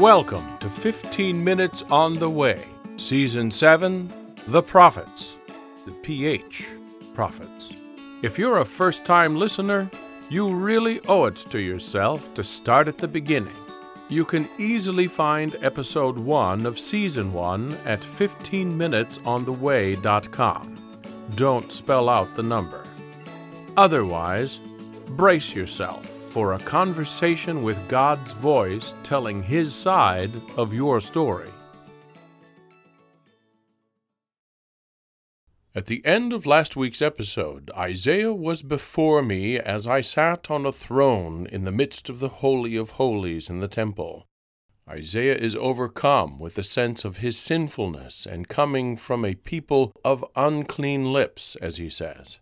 Welcome to 15 Minutes on the Way, Season 7 The Prophets, the PH Prophets. If you're a first time listener, you really owe it to yourself to start at the beginning. You can easily find episode 1 of season 1 at 15minutesontheway.com. Don't spell out the number. Otherwise, brace yourself for a conversation with God's voice telling His side of your story. At the end of last week's episode, Isaiah was before me as I sat on a throne in the midst of the Holy of Holies in the temple. Isaiah is overcome with a sense of his sinfulness and coming from a people of unclean lips, as he says.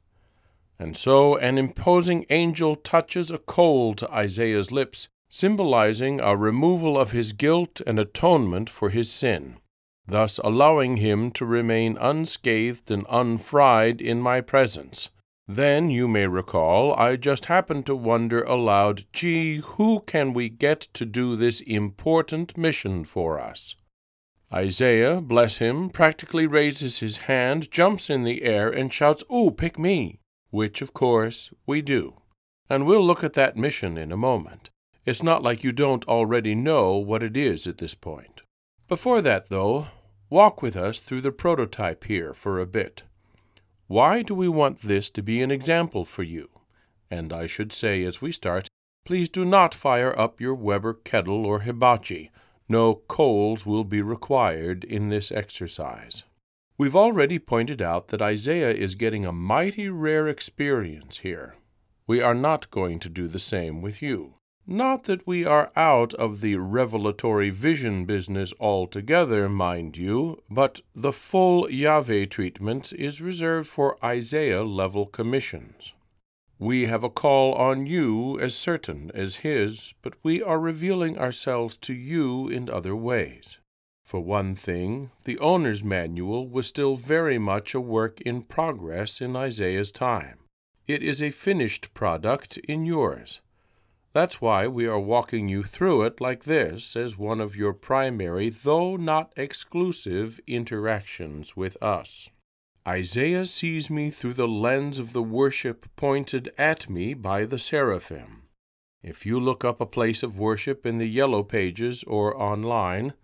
And so an imposing angel touches a coal to Isaiah's lips, symbolizing a removal of his guilt and atonement for his sin, thus allowing him to remain unscathed and unfried in my presence. Then, you may recall, I just happened to wonder aloud, gee, who can we get to do this important mission for us? Isaiah, bless him, practically raises his hand, jumps in the air, and shouts, Ooh, pick me! Which, of course, we do. And we'll look at that mission in a moment. It's not like you don't already know what it is at this point. Before that, though, walk with us through the prototype here for a bit. Why do we want this to be an example for you? And I should say as we start, please do not fire up your Weber kettle or hibachi. No coals will be required in this exercise. We've already pointed out that Isaiah is getting a mighty rare experience here. We are not going to do the same with you. Not that we are out of the revelatory vision business altogether, mind you, but the full Yahweh treatment is reserved for Isaiah level commissions. We have a call on you as certain as his, but we are revealing ourselves to you in other ways. For one thing, the owner's manual was still very much a work in progress in Isaiah's time. It is a finished product in yours. That's why we are walking you through it like this as one of your primary, though not exclusive, interactions with us. Isaiah sees me through the lens of the worship pointed at me by the seraphim. If you look up a place of worship in the Yellow Pages or online,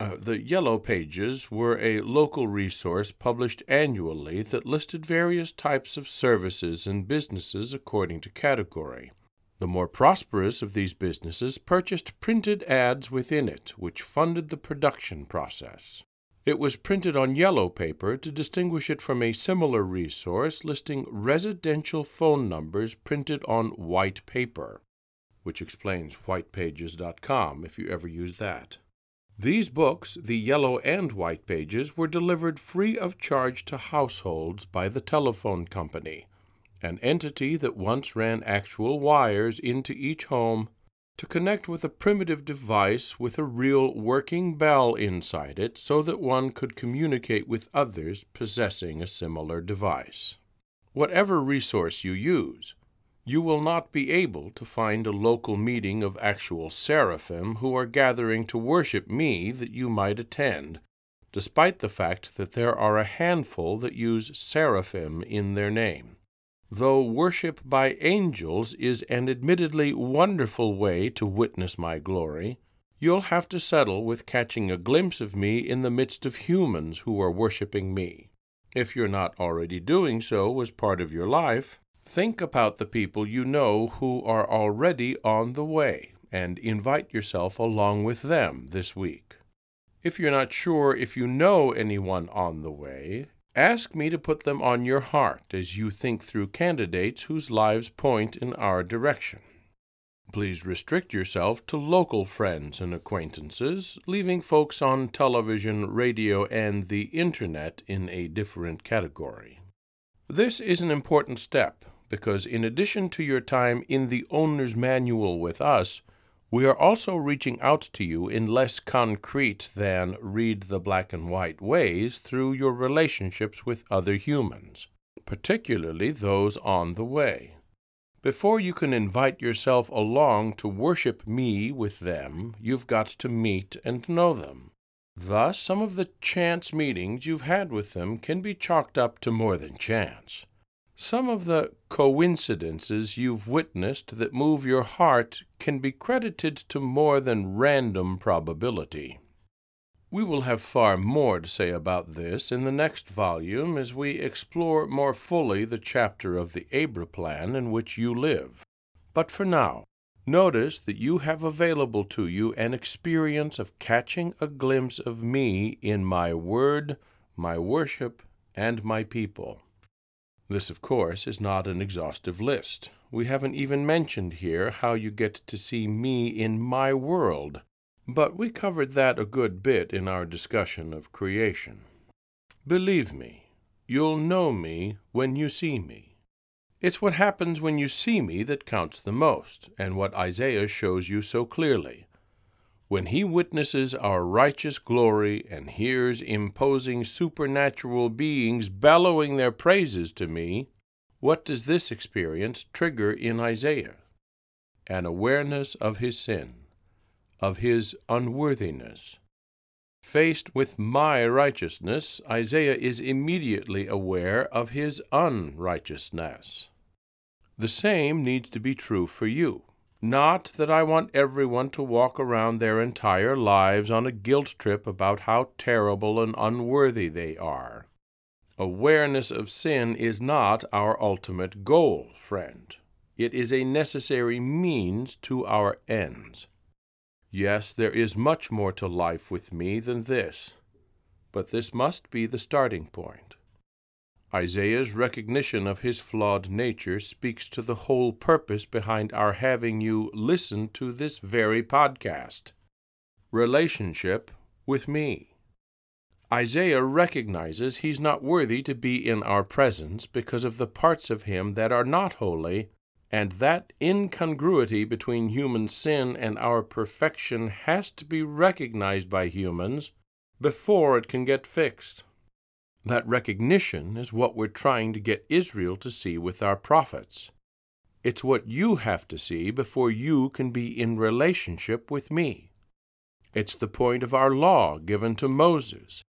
uh, the Yellow Pages were a local resource published annually that listed various types of services and businesses according to category. The more prosperous of these businesses purchased printed ads within it, which funded the production process. It was printed on yellow paper to distinguish it from a similar resource listing residential phone numbers printed on white paper, which explains whitepages.com if you ever use that. These books, the yellow and white pages, were delivered free of charge to households by the telephone company, an entity that once ran actual wires into each home to connect with a primitive device with a real working bell inside it so that one could communicate with others possessing a similar device. Whatever resource you use, you will not be able to find a local meeting of actual seraphim who are gathering to worship me that you might attend, despite the fact that there are a handful that use seraphim in their name. Though worship by angels is an admittedly wonderful way to witness my glory, you'll have to settle with catching a glimpse of me in the midst of humans who are worshiping me. If you're not already doing so as part of your life, Think about the people you know who are already on the way and invite yourself along with them this week. If you're not sure if you know anyone on the way, ask me to put them on your heart as you think through candidates whose lives point in our direction. Please restrict yourself to local friends and acquaintances, leaving folks on television, radio, and the internet in a different category. This is an important step because in addition to your time in the owner's manual with us, we are also reaching out to you in less concrete than read the black and white ways through your relationships with other humans, particularly those on the way. Before you can invite yourself along to worship me with them, you've got to meet and know them. Thus, some of the chance meetings you've had with them can be chalked up to more than chance. Some of the coincidences you've witnessed that move your heart can be credited to more than random probability. We will have far more to say about this in the next volume as we explore more fully the chapter of the Abra plan in which you live. But for now, Notice that you have available to you an experience of catching a glimpse of me in my word, my worship, and my people. This, of course, is not an exhaustive list. We haven't even mentioned here how you get to see me in my world, but we covered that a good bit in our discussion of creation. Believe me, you'll know me when you see me. It's what happens when you see me that counts the most, and what Isaiah shows you so clearly. When he witnesses our righteous glory and hears imposing supernatural beings bellowing their praises to me, what does this experience trigger in Isaiah? An awareness of his sin, of his unworthiness. Faced with my righteousness, Isaiah is immediately aware of his unrighteousness. The same needs to be true for you. Not that I want everyone to walk around their entire lives on a guilt trip about how terrible and unworthy they are. Awareness of sin is not our ultimate goal, friend. It is a necessary means to our ends. Yes, there is much more to life with me than this, but this must be the starting point. Isaiah's recognition of his flawed nature speaks to the whole purpose behind our having you listen to this very podcast relationship with me. Isaiah recognizes he's not worthy to be in our presence because of the parts of him that are not holy and that incongruity between human sin and our perfection has to be recognized by humans before it can get fixed. That recognition is what we're trying to get Israel to see with our prophets. It's what you have to see before you can be in relationship with me. It's the point of our law given to Moses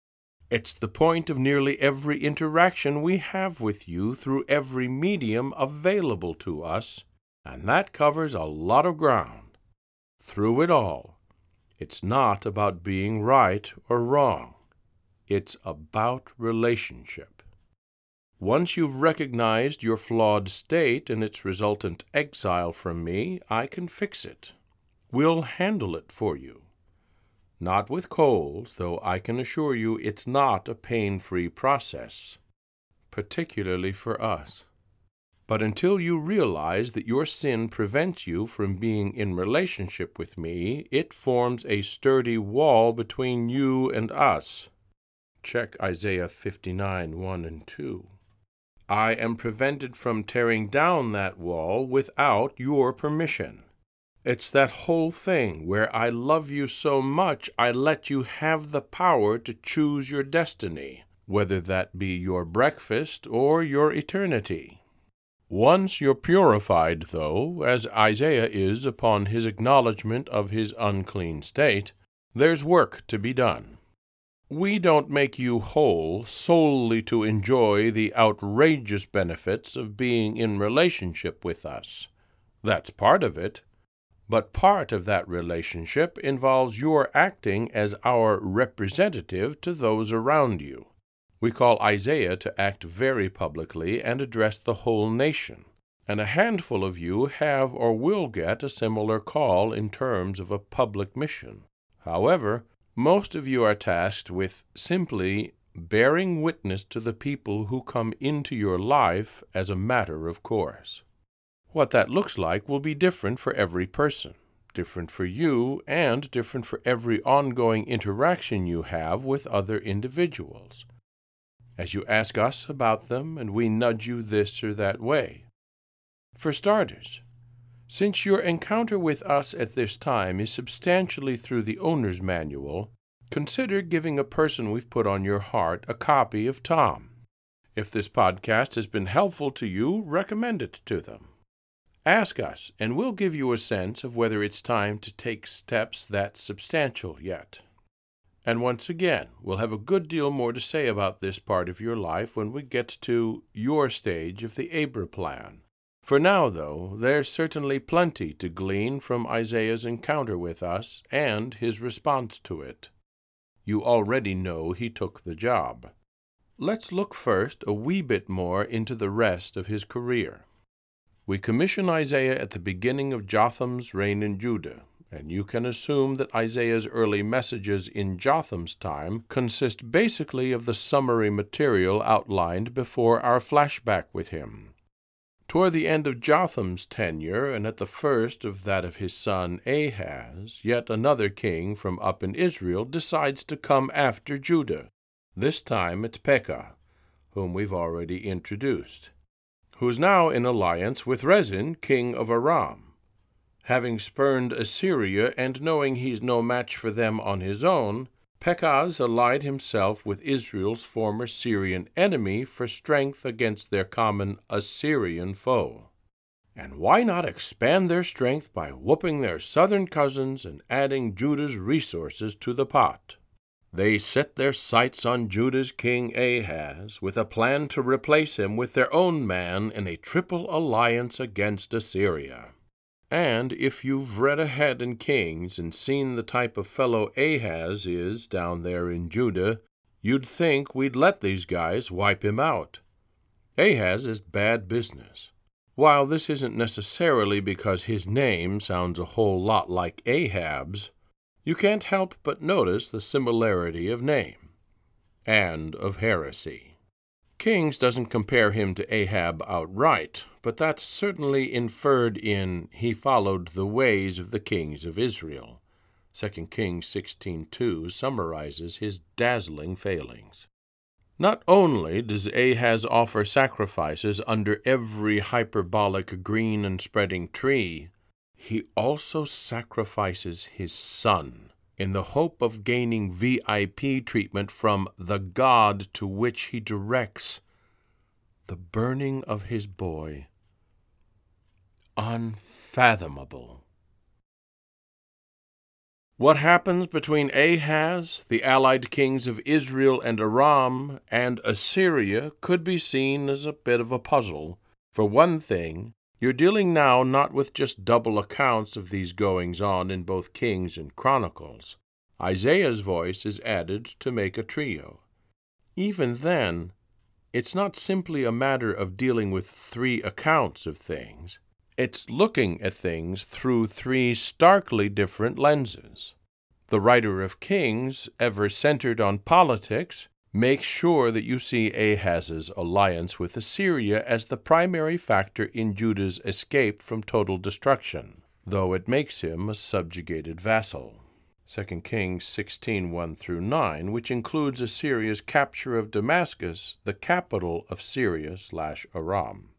it's the point of nearly every interaction we have with you through every medium available to us, and that covers a lot of ground. Through it all, it's not about being right or wrong. It's about relationship. Once you've recognized your flawed state and its resultant exile from me, I can fix it. We'll handle it for you. Not with coals, though I can assure you it's not a pain free process, particularly for us. But until you realize that your sin prevents you from being in relationship with me, it forms a sturdy wall between you and us. Check Isaiah 59 1 and 2. I am prevented from tearing down that wall without your permission. It's that whole thing where I love you so much I let you have the power to choose your destiny, whether that be your breakfast or your eternity. Once you're purified, though, as Isaiah is upon his acknowledgment of his unclean state, there's work to be done. We don't make you whole solely to enjoy the outrageous benefits of being in relationship with us. That's part of it but part of that relationship involves your acting as our representative to those around you. We call Isaiah to act very publicly and address the whole nation, and a handful of you have or will get a similar call in terms of a public mission. However, most of you are tasked with simply bearing witness to the people who come into your life as a matter of course. What that looks like will be different for every person, different for you, and different for every ongoing interaction you have with other individuals. As you ask us about them, and we nudge you this or that way. For starters, since your encounter with us at this time is substantially through the owner's manual, consider giving a person we've put on your heart a copy of Tom. If this podcast has been helpful to you, recommend it to them. Ask us, and we'll give you a sense of whether it's time to take steps that substantial yet. And once again, we'll have a good deal more to say about this part of your life when we get to your stage of the Abra plan. For now, though, there's certainly plenty to glean from Isaiah's encounter with us and his response to it. You already know he took the job. Let's look first a wee bit more into the rest of his career. We commission Isaiah at the beginning of Jotham's reign in Judah, and you can assume that Isaiah's early messages in Jotham's time consist basically of the summary material outlined before our flashback with him. Toward the end of Jotham's tenure, and at the first of that of his son Ahaz, yet another king from up in Israel decides to come after Judah. This time it's Pekah, whom we've already introduced who is now in alliance with Rezin, king of Aram. Having spurned Assyria and knowing he's no match for them on his own, Pekahs allied himself with Israel's former Syrian enemy for strength against their common Assyrian foe. And why not expand their strength by whooping their southern cousins and adding Judah's resources to the pot? They set their sights on Judah's king Ahaz, with a plan to replace him with their own man in a triple alliance against Assyria. And if you've read ahead in Kings and seen the type of fellow Ahaz is down there in Judah, you'd think we'd let these guys wipe him out. Ahaz is bad business. While this isn't necessarily because his name sounds a whole lot like Ahab's, you can't help but notice the similarity of name and of heresy. Kings doesn't compare him to Ahab outright, but that's certainly inferred in he followed the ways of the kings of Israel. 2 Kings 16:2 summarizes his dazzling failings. Not only does Ahaz offer sacrifices under every hyperbolic green and spreading tree, he also sacrifices his son in the hope of gaining VIP treatment from the God to which he directs the burning of his boy. Unfathomable. What happens between Ahaz, the allied kings of Israel and Aram, and Assyria could be seen as a bit of a puzzle. For one thing, you're dealing now not with just double accounts of these goings on in both Kings and Chronicles. Isaiah's voice is added to make a trio. Even then, it's not simply a matter of dealing with three accounts of things. It's looking at things through three starkly different lenses. The writer of Kings, ever centered on politics, Make sure that you see Ahaz's alliance with Assyria as the primary factor in Judah's escape from total destruction, though it makes him a subjugated vassal. 2 Kings 16 1 through 9, which includes Assyria's capture of Damascus, the capital of Syria slash Aram.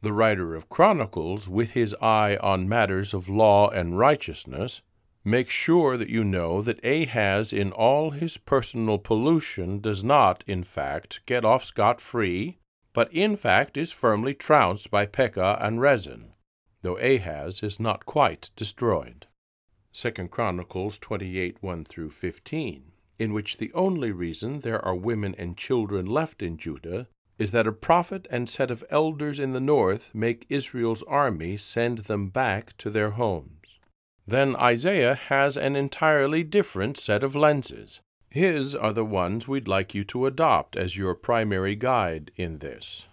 The writer of Chronicles, with his eye on matters of law and righteousness, Make sure that you know that Ahaz, in all his personal pollution, does not, in fact, get off scot free, but in fact is firmly trounced by Pekah and Rezin, though Ahaz is not quite destroyed. 2 Chronicles 28 1 through 15, in which the only reason there are women and children left in Judah is that a prophet and set of elders in the north make Israel's army send them back to their homes then Isaiah has an entirely different set of lenses. His are the ones we'd like you to adopt as your primary guide in this.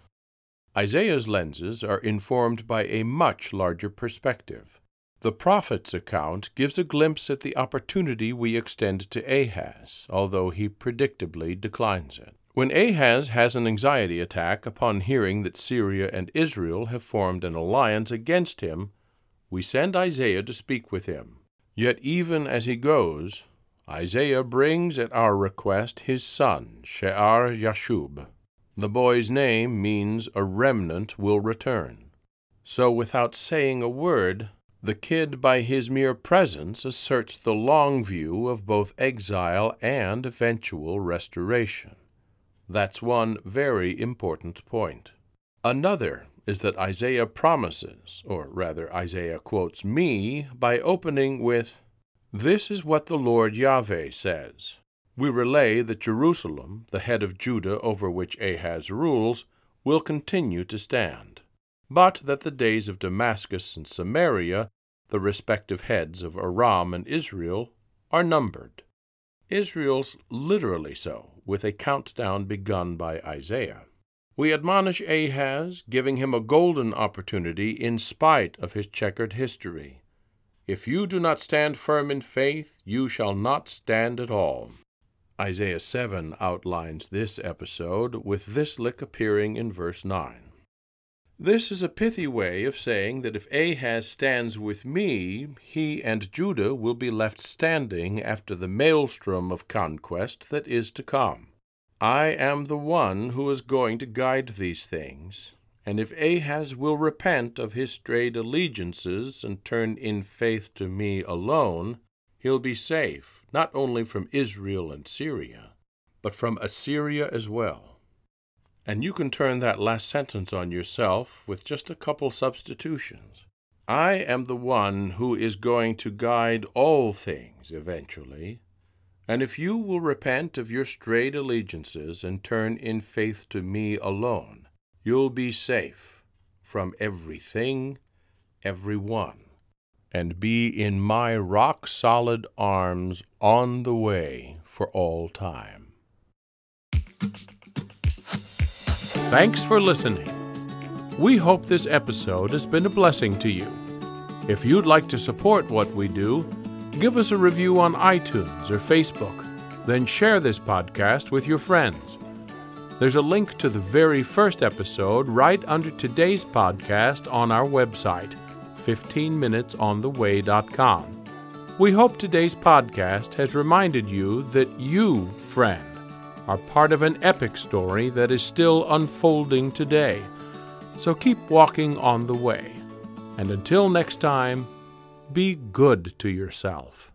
Isaiah's lenses are informed by a much larger perspective. The prophet's account gives a glimpse at the opportunity we extend to Ahaz, although he predictably declines it. When Ahaz has an anxiety attack upon hearing that Syria and Israel have formed an alliance against him, we send Isaiah to speak with him. Yet even as he goes, Isaiah brings at our request his son, Shear Yashub. The boy's name means a remnant will return. So without saying a word, the kid by his mere presence asserts the long view of both exile and eventual restoration. That's one very important point. Another is that Isaiah promises, or rather, Isaiah quotes me by opening with, This is what the Lord Yahweh says. We relay that Jerusalem, the head of Judah over which Ahaz rules, will continue to stand, but that the days of Damascus and Samaria, the respective heads of Aram and Israel, are numbered. Israel's literally so, with a countdown begun by Isaiah. We admonish Ahaz, giving him a golden opportunity in spite of his checkered history. If you do not stand firm in faith, you shall not stand at all. Isaiah 7 outlines this episode, with this lick appearing in verse 9. This is a pithy way of saying that if Ahaz stands with me, he and Judah will be left standing after the maelstrom of conquest that is to come. I am the one who is going to guide these things, and if Ahaz will repent of his strayed allegiances and turn in faith to me alone, he'll be safe, not only from Israel and Syria, but from Assyria as well. And you can turn that last sentence on yourself with just a couple substitutions. I am the one who is going to guide all things eventually. And if you will repent of your strayed allegiances and turn in faith to me alone, you'll be safe from everything, everyone and be in my rock solid arms on the way for all time. Thanks for listening. We hope this episode has been a blessing to you. If you'd like to support what we do, give us a review on iTunes or Facebook, then share this podcast with your friends. There's a link to the very first episode right under today's podcast on our website 15minutesontheway.com. We hope today's podcast has reminded you that you, friend, are part of an epic story that is still unfolding today. So keep walking on the way. And until next time, be good to yourself.